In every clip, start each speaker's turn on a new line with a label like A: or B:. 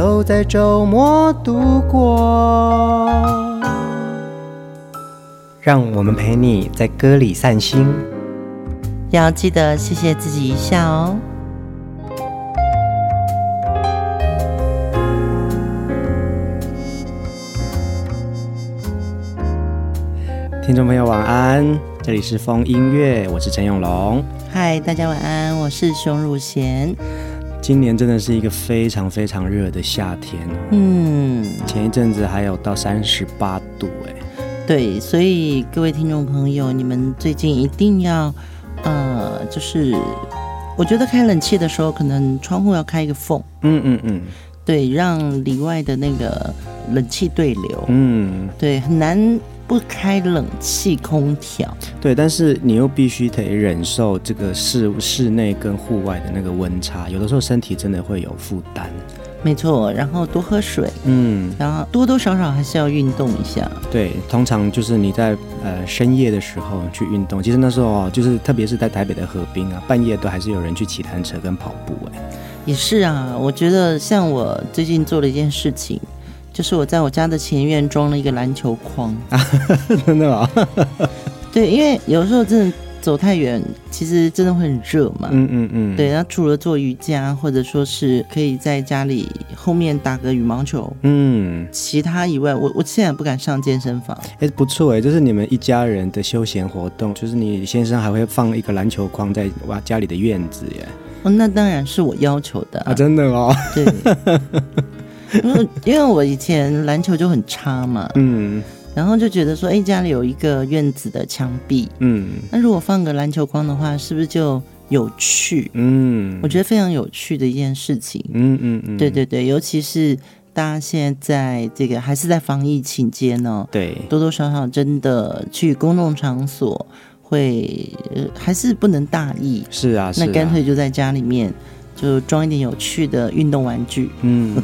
A: 都在周末度过，让我们陪你在歌里散心，
B: 要记得谢谢自己一下哦。
A: 听众朋友晚安，这里是风音乐，我是陈永龙。
B: 嗨，大家晚安，我是熊汝贤。
A: 今年真的是一个非常非常热的夏天，
B: 嗯，
A: 前一阵子还有到三十八度，哎，
B: 对，所以各位听众朋友，你们最近一定要，呃，就是我觉得开冷气的时候，可能窗户要开一个缝，
A: 嗯嗯嗯，
B: 对，让里外的那个冷气对流，
A: 嗯，
B: 对，很难。不开冷气空调，
A: 对，但是你又必须得忍受这个室室内跟户外的那个温差，有的时候身体真的会有负担。
B: 没错，然后多喝水，
A: 嗯，
B: 然后多多少少还是要运动一下。
A: 对，通常就是你在呃深夜的时候去运动，其实那时候哦，就是特别是在台北的河滨啊，半夜都还是有人去骑单车跟跑步哎。
B: 也是啊，我觉得像我最近做了一件事情。就是我在我家的前院装了一个篮球框，
A: 真的啊？
B: 对，因为有时候真的走太远，其实真的会很热嘛。
A: 嗯嗯嗯。
B: 对，然后除了做瑜伽，或者说是可以在家里后面打个羽毛球，
A: 嗯，
B: 其他以外，我我现在不敢上健身房。
A: 哎，不错哎，就是你们一家人的休闲活动，就是你先生还会放一个篮球框在哇家里的院子耶。
B: 哦，那当然是我要求的啊，
A: 啊真的哦。
B: 对。因为因为我以前篮球就很差嘛，
A: 嗯，
B: 然后就觉得说，哎，家里有一个院子的墙壁，
A: 嗯，
B: 那如果放个篮球框的话，是不是就有趣？
A: 嗯，
B: 我觉得非常有趣的一件事情，
A: 嗯嗯嗯，
B: 对对对，尤其是大家现在在这个还是在防疫期间呢，
A: 对，
B: 多多少少真的去公众场所会，呃，还是不能大意，
A: 是啊，是啊，
B: 那干脆就在家里面。就装一点有趣的运动玩具。
A: 嗯，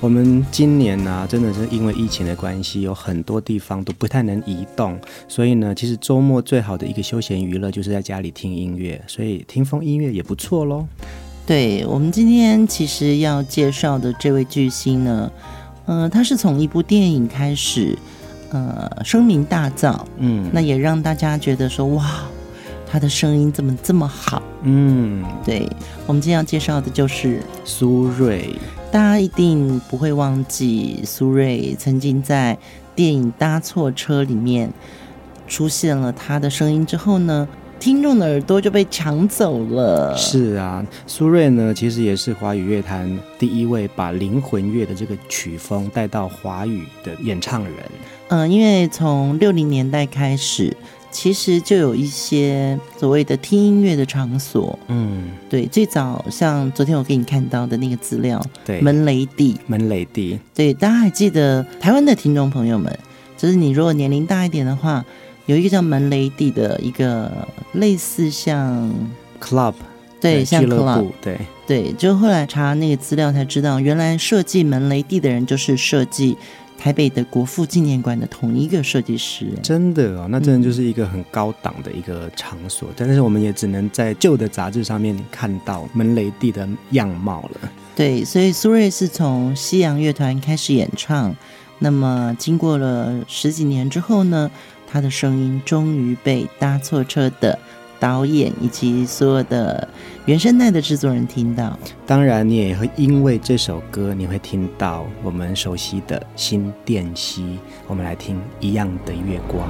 A: 我们今年呢、啊，真的是因为疫情的关系，有很多地方都不太能移动，所以呢，其实周末最好的一个休闲娱乐就是在家里听音乐，所以听风音乐也不错喽。
B: 对，我们今天其实要介绍的这位巨星呢，呃，他是从一部电影开始，呃，声名大噪，
A: 嗯，
B: 那也让大家觉得说，哇。他的声音怎么这么好？
A: 嗯，
B: 对，我们今天要介绍的就是
A: 苏芮。
B: 大家一定不会忘记苏芮曾经在电影《搭错车》里面出现了他的声音之后呢，听众的耳朵就被抢走了。
A: 是啊，苏芮呢，其实也是华语乐坛第一位把灵魂乐的这个曲风带到华语的演唱人。
B: 嗯、呃，因为从六零年代开始。其实就有一些所谓的听音乐的场所，
A: 嗯，
B: 对，最早像昨天我给你看到的那个资料，
A: 对，
B: 门雷地，
A: 门雷地，
B: 对，大家还记得台湾的听众朋友们，就是你如果年龄大一点的话，有一个叫门雷地的一个类似像
A: club，
B: 对，像 club，
A: 对，
B: 对，就后来查那个资料才知道，原来设计门雷地的人就是设计。台北的国父纪念馆的同一个设计师，
A: 真的哦，那真的就是一个很高档的一个场所，嗯，但是我们也只能在旧的杂志上面看到门雷地的样貌了。
B: 对，所以苏芮是从西洋乐团开始演唱，那么经过了十几年之后呢，他的声音终于被搭错车的导演以及所有的原声带的制作人听到，
A: 当然你也会因为这首歌，你会听到我们熟悉的新电西。我们来听一样的月光。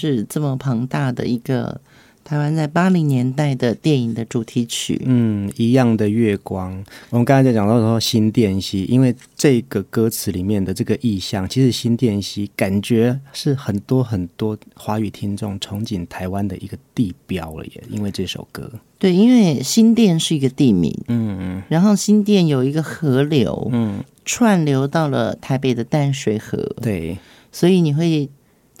B: 就是这么庞大的一个。台湾在八零年代的电影的主题曲，
A: 嗯，一样的月光。我们刚才在讲到说新店溪，因为这个歌词里面的这个意象，其实新店溪感觉是很多很多华语听众憧憬台湾的一个地标了耶。因为这首歌，
B: 对，因为新店是一个地名，
A: 嗯嗯，
B: 然后新店有一个河流，嗯，串流到了台北的淡水河，
A: 对，
B: 所以你会。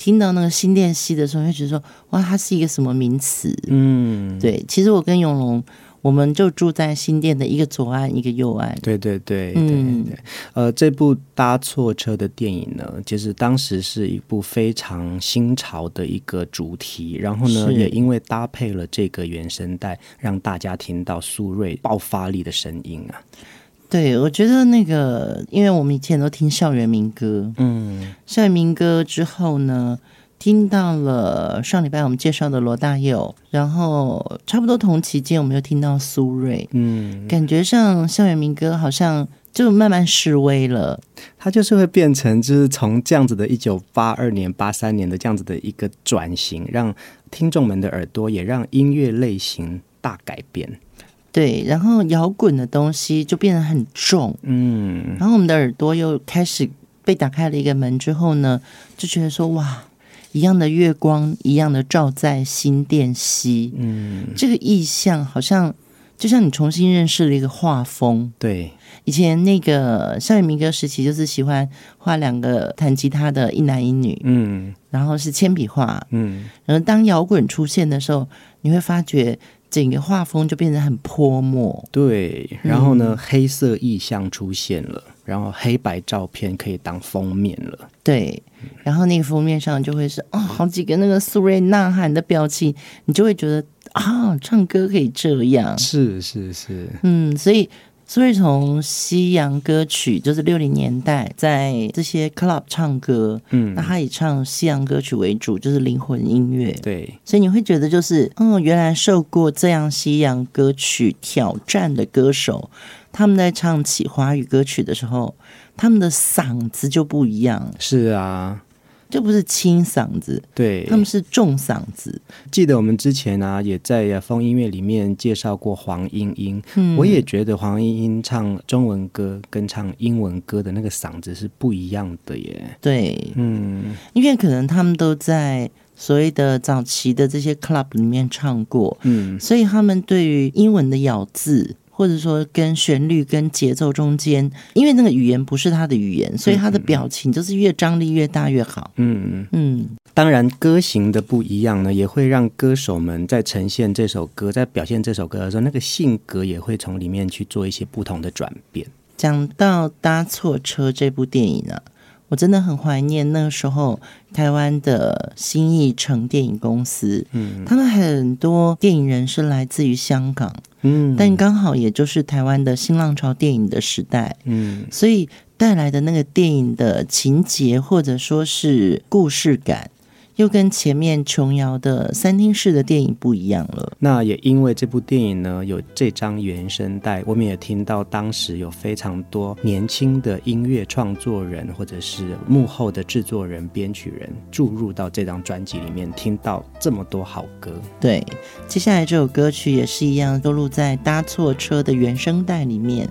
B: 听到那个新店溪的时候，会觉得说：“哇，它是一个什么名词？”
A: 嗯，
B: 对。其实我跟永龙，我们就住在新店的一个左岸，一个右岸。
A: 对对对，嗯，对对。呃，这部搭错车的电影呢，其实当时是一部非常新潮的一个主题，然后呢，也因为搭配了这个原声带，让大家听到苏芮爆发力的声音啊。
B: 对，我觉得那个，因为我们以前都听校园民歌，
A: 嗯，
B: 校园民歌之后呢，听到了上礼拜我们介绍的罗大佑，然后差不多同期间我们又听到苏芮，
A: 嗯，
B: 感觉上校园民歌好像就慢慢式微了，
A: 它就是会变成就是从这样子的一九八二年、八三年的这样子的一个转型，让听众们的耳朵也让音乐类型大改变。
B: 对，然后摇滚的东西就变得很重，
A: 嗯，
B: 然后我们的耳朵又开始被打开了一个门之后呢，就觉得说哇，一样的月光，一样的照在新店溪，
A: 嗯，
B: 这个意象好像就像你重新认识了一个画风。
A: 对，
B: 以前那个校园民歌时期，就是喜欢画两个弹吉他的一男一女，
A: 嗯，
B: 然后是铅笔画，
A: 嗯，
B: 然后当摇滚出现的时候，你会发觉。整个画风就变得很泼墨，
A: 对。然后呢，嗯、黑色意象出现了，然后黑白照片可以当封面了，
B: 对。然后那个封面上就会是哦，好几个那个苏芮呐喊的表情，你就会觉得啊，唱歌可以这样，
A: 是是是，
B: 嗯，所以。所以从西洋歌曲，就是六零年代在这些 club 唱歌，
A: 嗯，
B: 那他以唱西洋歌曲为主，就是灵魂音乐。
A: 对，
B: 所以你会觉得就是，嗯，原来受过这样西洋歌曲挑战的歌手，他们在唱起华语歌曲的时候，他们的嗓子就不一样。
A: 是啊。
B: 就不是清嗓子，
A: 对，
B: 他们是重嗓子。
A: 记得我们之前啊，也在风音乐里面介绍过黄莺莺。
B: 嗯，
A: 我也觉得黄莺莺唱中文歌跟唱英文歌的那个嗓子是不一样的耶。
B: 对，
A: 嗯，
B: 因为可能他们都在所谓的早期的这些 club 里面唱过，
A: 嗯，
B: 所以他们对于英文的咬字。或者说跟旋律跟节奏中间，因为那个语言不是他的语言，所以他的表情就是越张力越大越好。
A: 嗯
B: 嗯，
A: 当然歌型的不一样呢，也会让歌手们在呈现这首歌、在表现这首歌的时候，那个性格也会从里面去做一些不同的转变。
B: 讲到搭错车这部电影呢、啊。我真的很怀念那个时候台湾的新艺城电影公司，
A: 嗯，
B: 他们很多电影人是来自于香港，
A: 嗯，
B: 但刚好也就是台湾的新浪潮电影的时代，
A: 嗯，
B: 所以带来的那个电影的情节或者说是故事感。又跟前面琼瑶的三厅式的电影不一样了。
A: 那也因为这部电影呢，有这张原声带，我们也听到当时有非常多年轻的音乐创作人或者是幕后的制作人、编曲人注入到这张专辑里面，听到这么多好歌。
B: 对，接下来这首歌曲也是一样，收录在《搭错车》的原声带里面，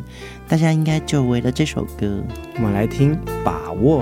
B: 大家应该就为了这首歌。
A: 我们来听《把握》。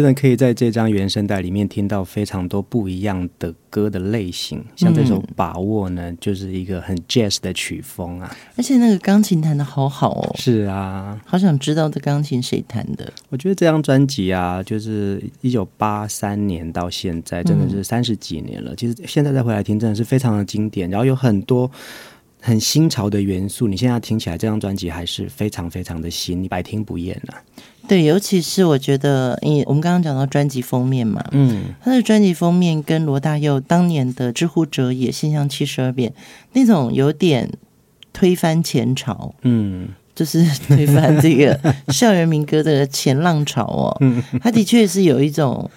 A: 真的可以在这张原声带里面听到非常多不一样的歌的类型，像这首《把握》呢，就是一个很 jazz 的曲风啊，
B: 而且那个钢琴弹的好好哦。
A: 是啊，
B: 好想知道这钢琴谁弹的。
A: 我觉得这张专辑啊，就是一九八三年到现在，真的是三十几年了。嗯、其实现在再回来听，真的是非常的经典，然后有很多很新潮的元素。你现在听起来，这张专辑还是非常非常的新，你百听不厌啊。
B: 对，尤其是我觉得，因为我们刚刚讲到专辑封面嘛，嗯，他的专辑封面跟罗大佑当年的《之乎者也》《现象七十二变》那种有点推翻前朝，嗯，就是推翻这个 校园民歌的前浪潮哦，嗯，他的确是有一种。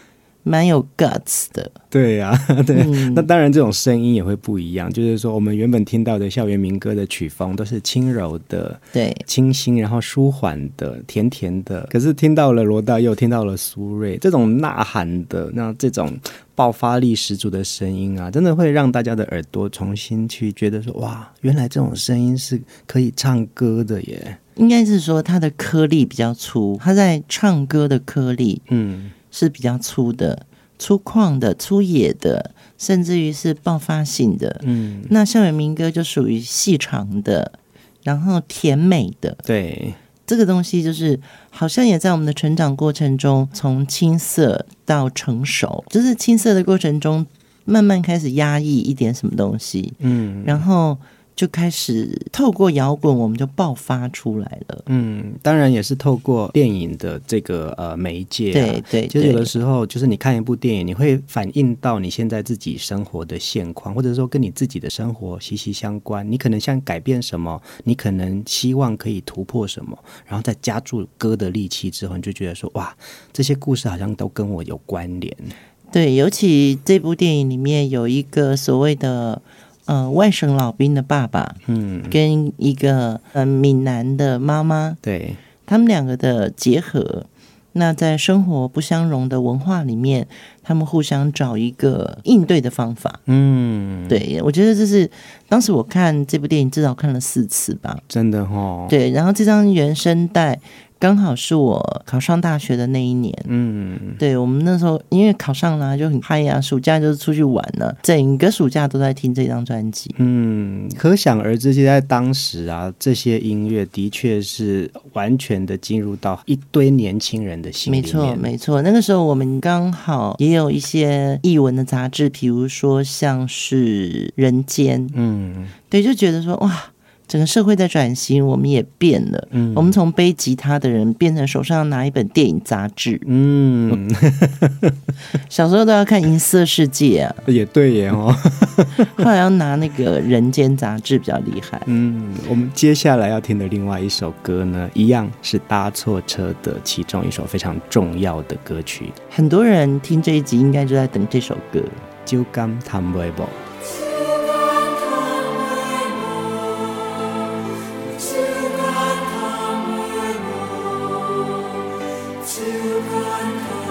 B: 蛮有 guts 的，
A: 对呀、啊，对，嗯、那当然这种声音也会不一样。就是说，我们原本听到的校园民歌的曲风都是轻柔的，
B: 对，
A: 清新，然后舒缓的，甜甜的。可是听到了罗大佑，听到了苏芮这种呐喊的，那这种爆发力十足的声音啊，真的会让大家的耳朵重新去觉得说，哇，原来这种声音是可以唱歌的耶。
B: 应该是说它的颗粒比较粗，它在唱歌的颗粒，嗯。是比较粗的、粗犷的、粗野的，甚至于是爆发性的。嗯，那校园民歌就属于细长的，然后甜美的。
A: 对，
B: 这个东西就是好像也在我们的成长过程中，从青涩到成熟，就是青涩的过程中，慢慢开始压抑一点什么东西。嗯，然后。就开始透过摇滚，我们就爆发出来了。
A: 嗯，当然也是透过电影的这个呃媒介、啊。
B: 对对，
A: 就有的时候，就是你看一部电影，你会反映到你现在自己生活的现况，或者说跟你自己的生活息息相关。你可能想改变什么，你可能希望可以突破什么，然后再加注歌的力气之后，你就觉得说哇，这些故事好像都跟我有关联。
B: 对，尤其这部电影里面有一个所谓的。呃，外省老兵的爸爸，嗯，跟一个呃闽南的妈妈，
A: 对，
B: 他们两个的结合，那在生活不相容的文化里面，他们互相找一个应对的方法，嗯，对，我觉得这是当时我看这部电影至少看了四次吧，
A: 真的哦，
B: 对，然后这张原声带。刚好是我考上大学的那一年，嗯，对，我们那时候因为考上了就很嗨呀，暑假就是出去玩了，整个暑假都在听这张专辑，
A: 嗯，可想而知，就在当时啊，这些音乐的确是完全的进入到一堆年轻人的心里面，
B: 没错，没错。那个时候我们刚好也有一些译文的杂志，比如说像是《人间》，嗯，对，就觉得说哇。整个社会在转型，我们也变了。嗯，我们从背吉他的人变成手上拿一本电影杂志。嗯，小时候都要看《银色世界》啊，
C: 也对耶哦。
B: 后来要拿那个《人间》杂志比较厉害。
C: 嗯，我们接下来要听的另外一首歌呢，一样是搭错车的其中一首非常重要的歌曲。
B: 很多人听这一集应该就在等这首歌，《
C: 酒干倘卖无》。
A: one.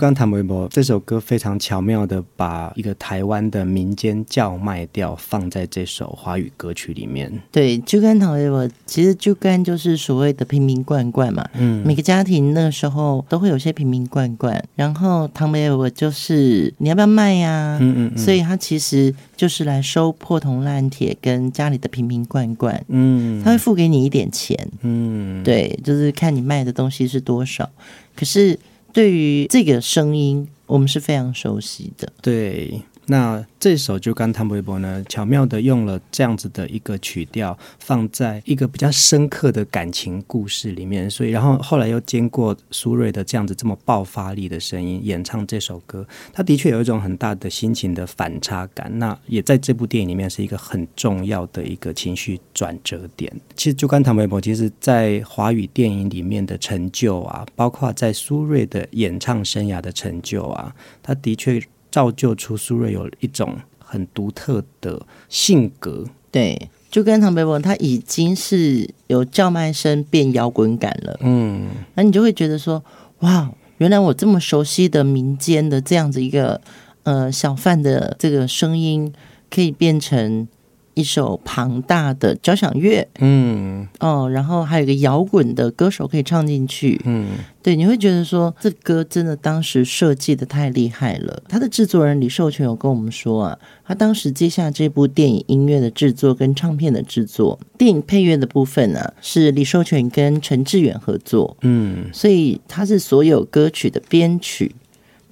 A: 刚谭维博这首歌非常巧妙的把一个台湾的民间叫卖调放在这首华语歌曲里面。
B: 对，就跟谭维博其实就跟就是所谓的瓶瓶罐罐嘛，嗯，每个家庭那个时候都会有些瓶瓶罐罐，然后谭维博就是你要不要卖呀、啊？嗯，嗯嗯，所以他其实就是来收破铜烂铁跟家里的瓶瓶罐罐，嗯，他会付给你一点钱，嗯，对，就是看你卖的东西是多少，可是。对于这个声音，我们是非常熟悉的。
A: 对。那这首就刚谭维博呢，巧妙的用了这样子的一个曲调，放在一个比较深刻的感情故事里面，所以然后后来又经过苏芮的这样子这么爆发力的声音演唱这首歌，他的确有一种很大的心情的反差感。那也在这部电影里面是一个很重要的一个情绪转折点。其实就刚谭维博，其实在华语电影里面的成就啊，包括在苏芮的演唱生涯的成就啊，他的确。造就出苏芮有一种很独特的性格，
B: 对，就跟唐伯伯他已经是有叫卖声变摇滚感了，嗯，那你就会觉得说，哇，原来我这么熟悉的民间的这样子一个呃小贩的这个声音，可以变成。一首庞大的交响乐，嗯，哦，然后还有一个摇滚的歌手可以唱进去，嗯，对，你会觉得说这歌真的当时设计的太厉害了。他的制作人李寿全有跟我们说啊，他当时接下这部电影音乐的制作跟唱片的制作，电影配乐的部分呢，啊，是李寿全跟陈志远合作，嗯，所以他是所有歌曲的编曲。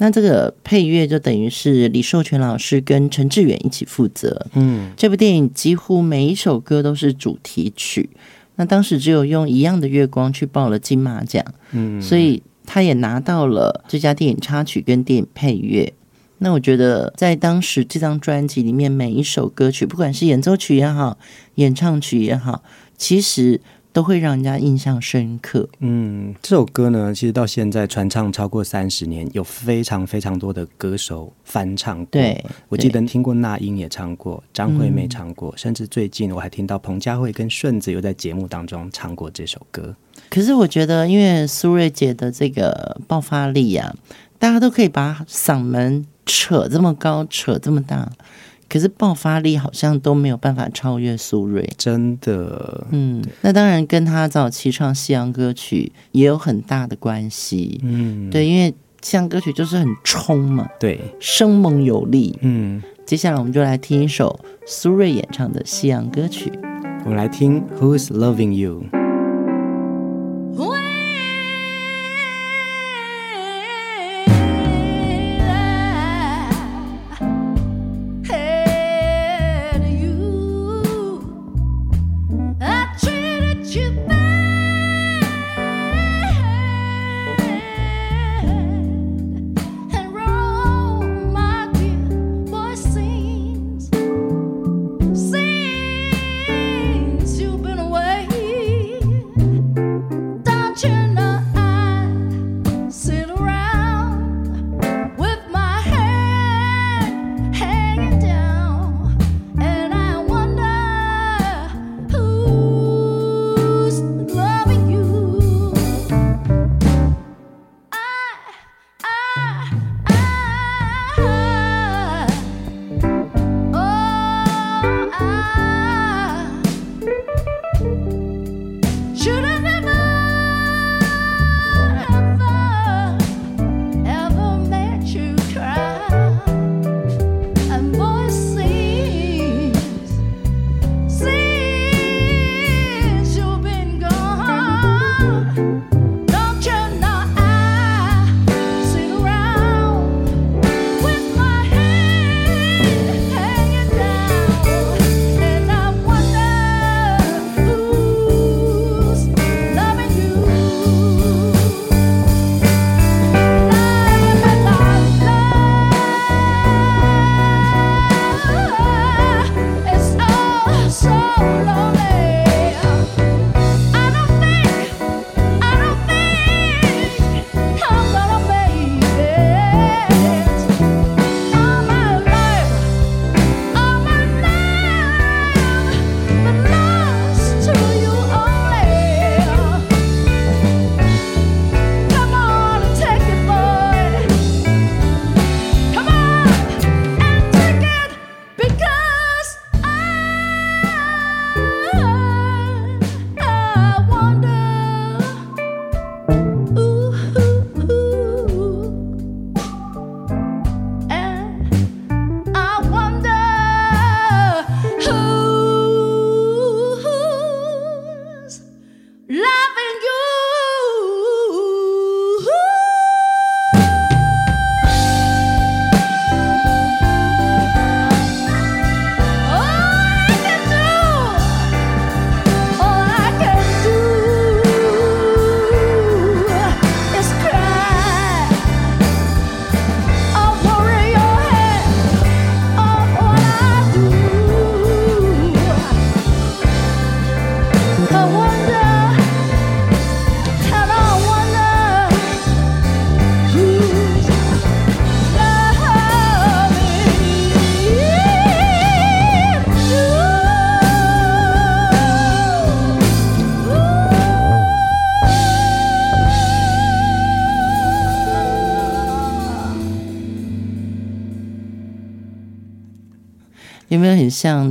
B: 那这个配乐就等于是李寿全老师跟陈志远一起负责。嗯，这部电影几乎每一首歌都是主题曲。那当时只有用《一样的月光》去报了金马奖。嗯，所以他也拿到了最佳电影插曲跟电影配乐。那我觉得在当时这张专辑里面，每一首歌曲，不管是演奏曲也好，演唱曲也好，其实。都会让人家印象深刻。嗯，
A: 这首歌呢，其实到现在传唱超过三十年，有非常非常多的歌手翻唱过。
B: 对，
A: 我记得听过那英也唱过，张惠妹唱过，嗯，甚至最近我还听到彭佳慧跟顺子又在节目当中唱过这首歌。
B: 可是我觉得，因为苏芮姐的这个爆发力啊，大家都可以把嗓门扯这么高，扯这么大。可是爆发力好像都没有办法超越苏芮，
A: 真的。
B: 嗯，那当然跟他早期唱西洋歌曲也有很大的关系。嗯，对，因为西洋歌曲就是很冲嘛，
A: 对，
B: 生猛有力。嗯，接下来我们就来听一首苏芮演唱的西洋歌曲。
A: 我们来听 Who's Loving You。
B: Love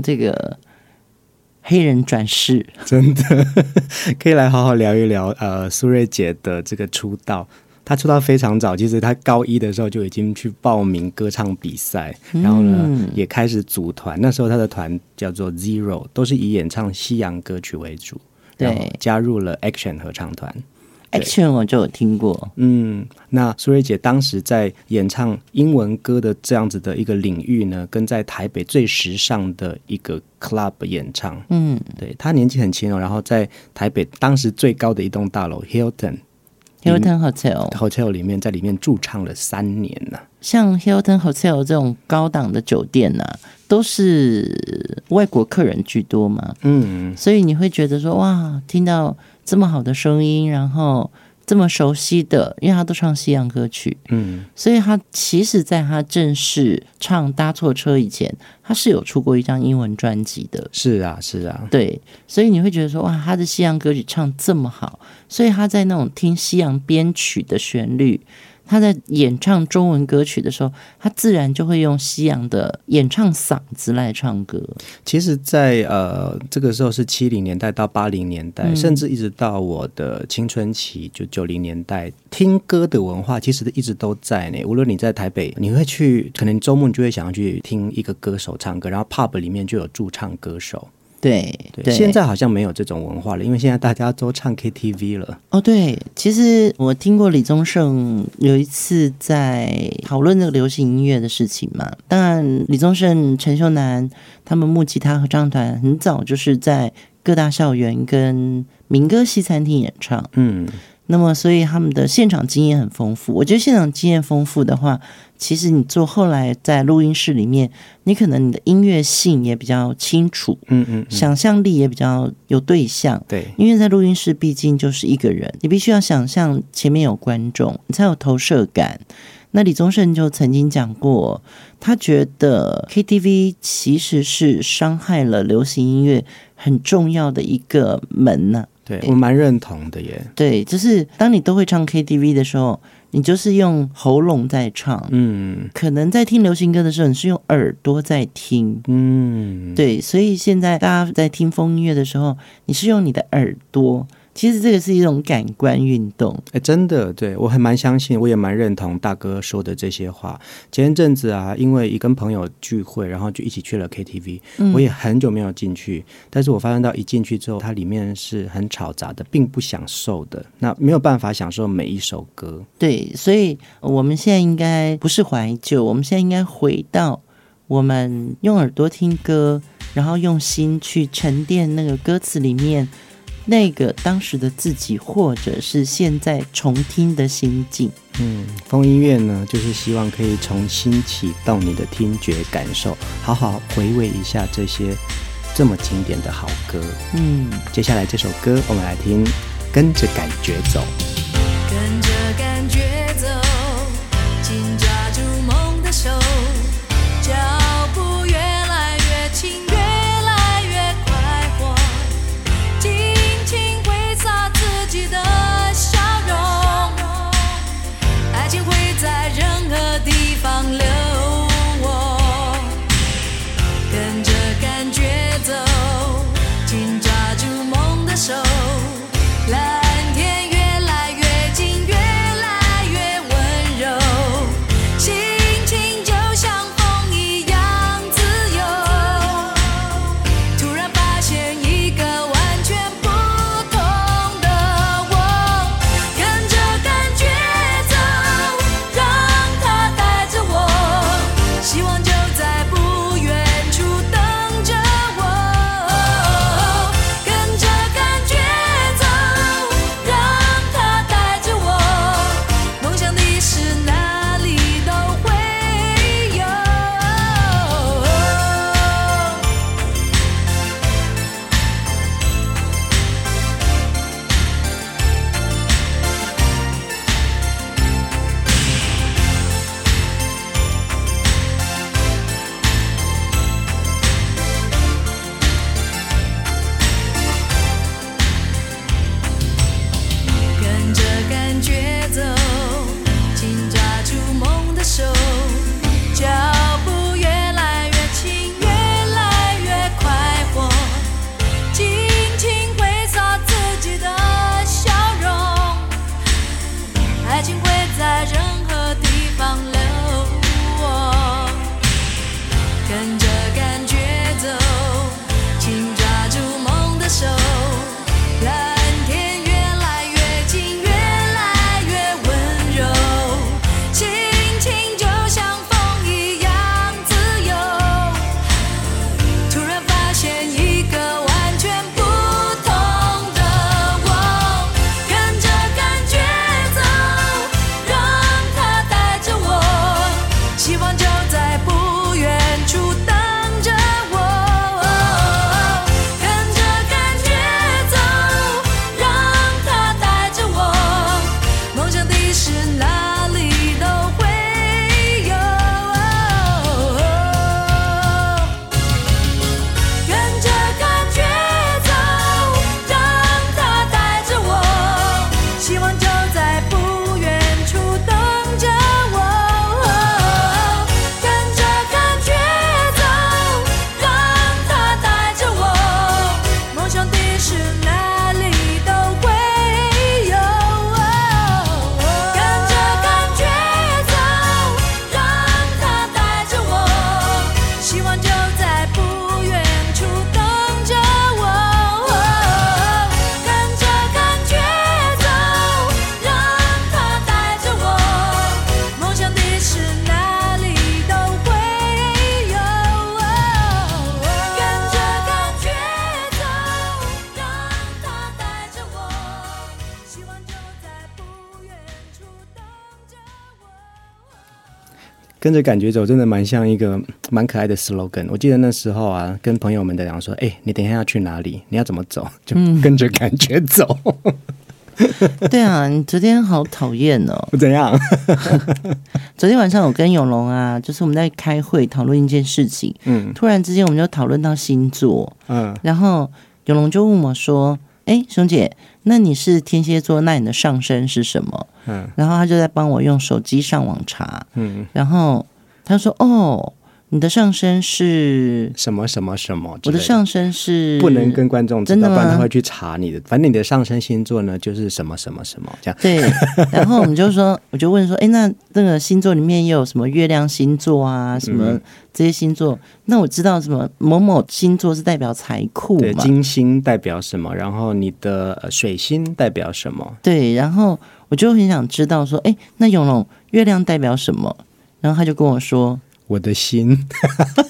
B: 这个黑人转世？
A: 真的 可以来好好聊一聊。呃，苏芮姐的这个出道，她出道非常早，其实她高一的时候就已经去报名歌唱比赛，然后呢、嗯、也开始组团。那时候她的团叫做 Zero，都是以演唱西洋歌曲为主。对，加入了 Action 合唱团。
B: Action 我就有听过，
A: 嗯，那苏芮姐当时在演唱英文歌的这样子的一个领域呢，跟在台北最时尚的一个 club 演唱，嗯，对，她年纪很轻哦，然后在台北当时最高的一栋大楼 Hilton
B: Hilton Hotel
A: Hotel 里面，在里面驻唱了三年呢、啊。
B: 像 Hilton Hotel 这种高档的酒店呢、啊，都是外国客人居多嘛，嗯，所以你会觉得说哇，听到。这么好的声音，然后这么熟悉的，因为他都唱西洋歌曲，嗯，所以他其实在他正式唱《搭错车》以前，他是有出过一张英文专辑的。
A: 是啊，是啊，
B: 对，所以你会觉得说，哇，他的西洋歌曲唱这么好，所以他在那种听西洋编曲的旋律。他在演唱中文歌曲的时候，他自然就会用西洋的演唱嗓子来唱歌。
A: 其实在，在呃这个时候是七零年代到八零年代，嗯，甚至一直到我的青春期，就九零年代，听歌的文化其实一直都在呢。无论你在台北，你会去，可能周末你就会想要去听一个歌手唱歌，然后 pub 里面就有驻唱歌手。
B: 对
A: 对，现在好像没有这种文化了，因为现在大家都唱 KTV 了。
B: 哦，对，其实我听过李宗盛有一次在讨论那个流行音乐的事情嘛。当然，李宗盛、陈秀楠他们木吉他合唱团很早就是在各大校园跟民歌西餐厅演唱。嗯。那么，所以他们的现场经验很丰富。我觉得现场经验丰富的话，其实你做后来在录音室里面，你可能你的音乐性也比较清楚，嗯嗯，想象力也比较有对象。
A: 对，
B: 因为在录音室毕竟就是一个人，你必须要想象前面有观众，你才有投射感。那李宗盛就曾经讲过，他觉得 KTV 其实是伤害了流行音乐很重要的一个门呢、啊。
A: 对，我蛮认同的耶。
B: 对，就是当你都会唱 KTV 的时候，你就是用喉咙在唱。嗯，可能在听流行歌的时候，你是用耳朵在听。嗯，对，所以现在大家在听风音乐的时候，你是用你的耳朵。其实这个是一种感官运动，
A: 哎，真的，对，我还蛮相信，我也蛮认同大哥说的这些话。前一阵子啊，因为一跟朋友聚会，然后就一起去了 KTV，嗯，我也很久没有进去，但是我发现到一进去之后，它里面是很吵杂的，并不享受的，那没有办法享受每一首歌。
B: 对，所以我们现在应该不是怀旧，我们现在应该回到我们用耳朵听歌，然后用心去沉淀那个歌词里面。那个当时的自己，或者是现在重听的心境，
A: 嗯，风音乐呢，就是希望可以重新启动你的听觉感受，好好回味一下这些这么经典的好歌。嗯，接下来这首歌我们来听，跟着感觉走。
C: 跟着感觉走，
A: 跟着感觉走，真的蛮像一个 蛮可爱的 slogan。我记得那时候啊，跟朋友们在讲说：“哎、欸，你等一下要去哪里？你要怎么走？就跟着感觉走。嗯 ”
B: 对啊，你昨天好讨厌哦！
A: 怎样？
B: 昨天晚上我跟永龙啊，就是我们在开会讨论一件事情。嗯，突然之间我们就讨论到星座。嗯，然后永龙就问我说：“哎，熊姐，那你是天蝎座，那你的上升是什么？”嗯，然后他就在帮我用手机上网查。嗯，然后他说：“哦。”你的上升是
A: 什么什么什么？
B: 我的上升是
A: 不能跟观众知道，不然他会去查你的。反正你的上升星座呢，就是什么什么什么这样。
B: 对，然后我们就说，我就问说，哎，那那个星座里面又有什么月亮星座啊？什么这些星座？嗯、那我知道什么某某星座是代表财库对？
A: 金星代表什么？然后你的水星代表什么？
B: 对，然后我就很想知道说，哎，那永龙月亮代表什么？然后他就跟我说。
A: 我的心，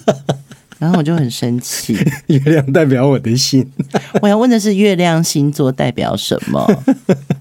B: 然后我就很生气。
A: 月亮代表我的心，
B: 我要问的是月亮星座代表什么？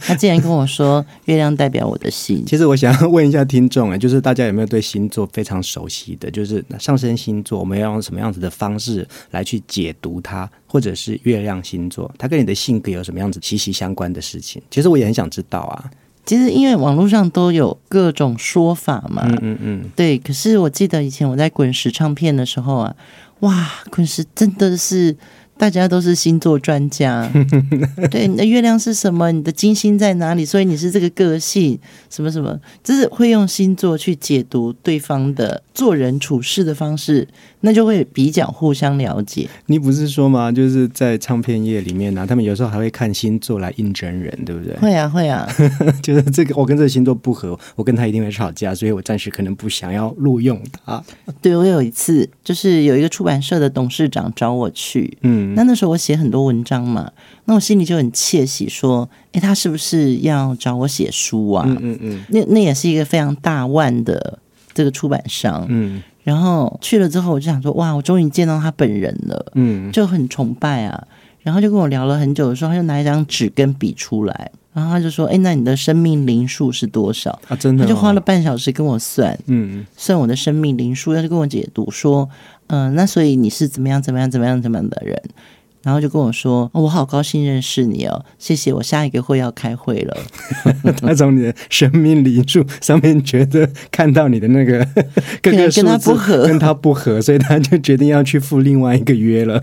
B: 他竟然跟我说月亮代表我的心。
A: 其实我想要问一下听众哎，就是大家有没有对星座非常熟悉的？就是上升星座，我们要用什么样子的方式来去解读它，或者是月亮星座，它跟你的性格有什么样子息息相关的事情？其实我也很想知道啊。
B: 其实，因为网络上都有各种说法嘛，嗯嗯嗯，对。可是我记得以前我在滚石唱片的时候啊，哇，滚石真的是。大家都是星座专家，对，你的月亮是什么？你的金星在哪里？所以你是这个个性，什么什么，就是会用星座去解读对方的做人处事的方式，那就会比较互相了解。
A: 你不是说吗？就是在唱片业里面呢、啊，他们有时候还会看星座来应征人，对不对？
B: 会啊，会啊，
A: 就是这个，我跟这个星座不合，我跟他一定会吵架，所以我暂时可能不想要录用他。
B: 对，我有一次，就是有一个出版社的董事长找我去，嗯。那那时候我写很多文章嘛，那我心里就很窃喜，说，哎，他是不是要找我写书啊？嗯嗯嗯。那那也是一个非常大腕的这个出版商，嗯。然后去了之后，我就想说，哇，我终于见到他本人了，嗯，就很崇拜啊。然后就跟我聊了很久的时候，他就拿一张纸跟笔出来，然后他就说，哎，那你的生命灵数是多少
A: 啊？真的，哦，
B: 他就花了半小时跟我算，嗯，算我的生命灵数，他就跟我解读说。嗯，那所以你是怎么样怎么样怎么样怎么样的人？然后就跟我说，哦，我好高兴认识你哦，谢谢。我下一个会要开会了。
A: 他从你的生命灵数上面觉得看到你的那个 各个
B: 跟他不合，
A: 跟他不合，所以他就决定要去赴另外一个约了。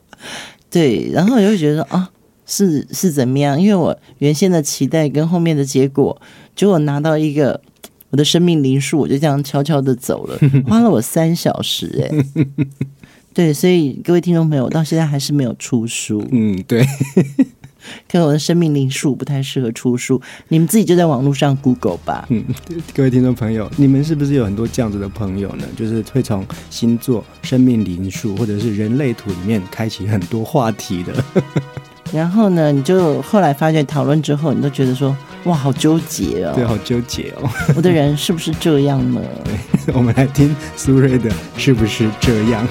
B: 对，然后我就觉得啊，是是怎么样？因为我原先的期待跟后面的结果，结果拿到一个。我的生命灵数，我就这样悄悄的走了，花了我三小时哎，对，所以各位听众朋友，我到现在还是没有出书，
A: 嗯，对，
B: 可能我的生命灵数不太适合出书，你们自己就在网络上 Google 吧。
A: 嗯，各位听众朋友，你们是不是有很多这样子的朋友呢？就是会从星座、生命灵数或者是人类图里面开启很多话题的。
B: 然后呢，你就后来发现讨论之后，你都觉得说，哇，好纠结哦，
A: 对，好纠结哦，
B: 我的人是不是这样呢？
A: 对，我们来听苏芮的，是不是这样？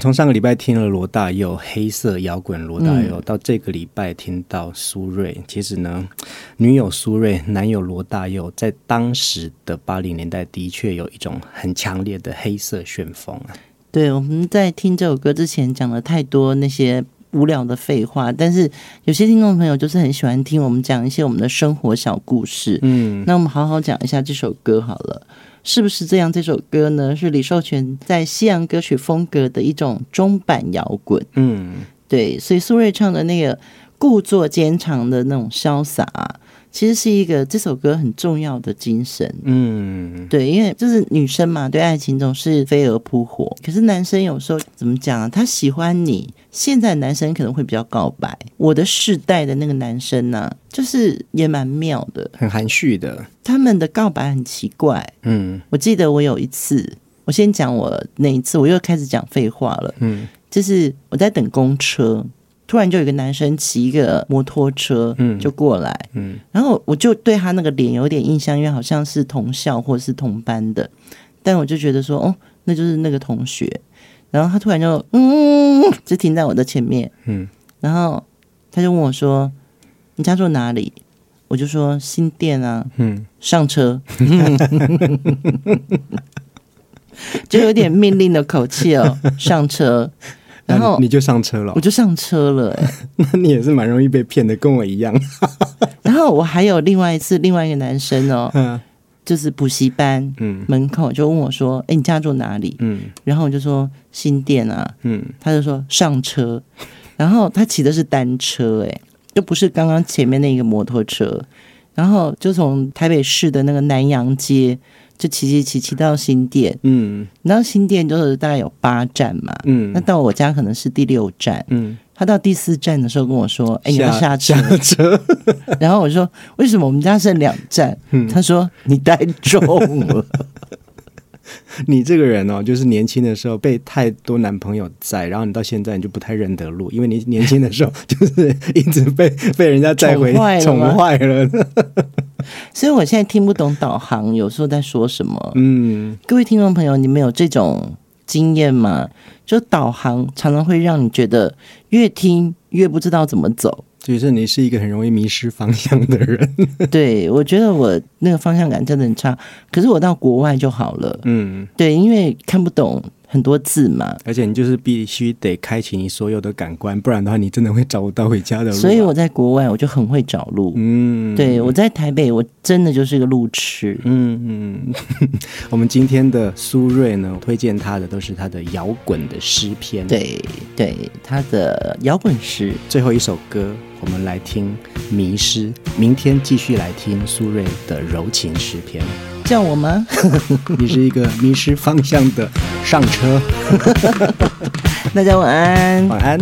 A: 们从上个礼拜听了罗大佑黑色摇滚罗大佑，嗯、到这个礼拜听到苏芮。其实呢，女友苏芮，男友罗大佑，在当时的八零年代的确有一种很强烈的黑色旋风啊。
B: 对，我们在听这首歌之前讲了太多那些无聊的废话，但是有些听众朋友就是很喜欢听我们讲一些我们的生活小故事。嗯，那我们好好讲一下这首歌好了。是不是这样？这首歌呢，是李寿全在西洋歌曲风格的一种中版摇滚。嗯，对，所以苏芮唱的那个故作坚强的那种潇洒。其实是一个这首歌很重要的精神，嗯，对，因为就是女生嘛，对爱情总是飞蛾扑火，可是男生有时候怎么讲啊？他喜欢你，现在男生可能会比较告白。我的世代的那个男生呢、啊，就是也蛮妙的，
A: 很含蓄的，
B: 他们的告白很奇怪。嗯，我记得我有一次，我先讲我那一次，我又开始讲废话了。嗯，就是我在等公车。突然就有一个男生骑一个摩托车，嗯就过来，嗯，嗯，然后我就对他那个脸有点印象，因为好像是同校或者是同班的，但我就觉得说，哦，那就是那个同学。然后他突然就，嗯，就停在我的前面，嗯，然后他就问我说：“你家住哪里？”我就说：“新店啊。”嗯，上车，就有点命令的口气哦，上车。然后
A: 你就上车了，
B: 我就上车了。哎，
A: 那你也是蛮容易被骗的，跟我一样。
B: 然后我还有另外一次，另外一个男生哦，嗯，就是补习班，嗯，门口就问我说：“哎，你家住哪里？”嗯，然后我就说新店啊，嗯，他就说上车。然后他骑的是单车，哎，又不是刚刚前面那个摩托车。然后就从台北市的那个南洋街。就骑骑骑骑到新店，嗯，然后新店就是大概有八站嘛，嗯，那到我家可能是第六站，嗯，他到第四站的时候跟我说：“哎，你要下车。”下车，然后我说：“为什么我们家剩两站？”嗯，他说：“你太重了。”
A: 你这个人哦，就是年轻的时候被太多男朋友载，然后你到现在你就不太认得路，因为你年轻的时候就是一直被被人家载回宠坏了，了
B: 所以我现在听不懂导航有时候在说什么。嗯，各位听众朋友，你们有这种经验吗？就导航常常会让你觉得越听越不知道怎么走。
A: 就是你是一个很容易迷失方向的人，
B: 对，我觉得我那个方向感真的很差，可是我到国外就好了，嗯，对，因为看不懂。很多字嘛，
A: 而且你就是必须得开启你所有的感官，不然的话，你真的会找不到回家的路啊。
B: 所以我在国外，我就很会找路。嗯，对，我在台北，我真的就是个路痴。嗯嗯，
A: 我们今天的苏芮呢，推荐他的都是他的摇滚的诗篇。
B: 对对，他的摇滚诗。
A: 最后一首歌，我们来听《迷失》，明天继续来听苏芮的柔情诗篇。
B: 叫我吗？
A: 你是一个迷失方向的上车。
B: 大家晚安。
A: 晚安。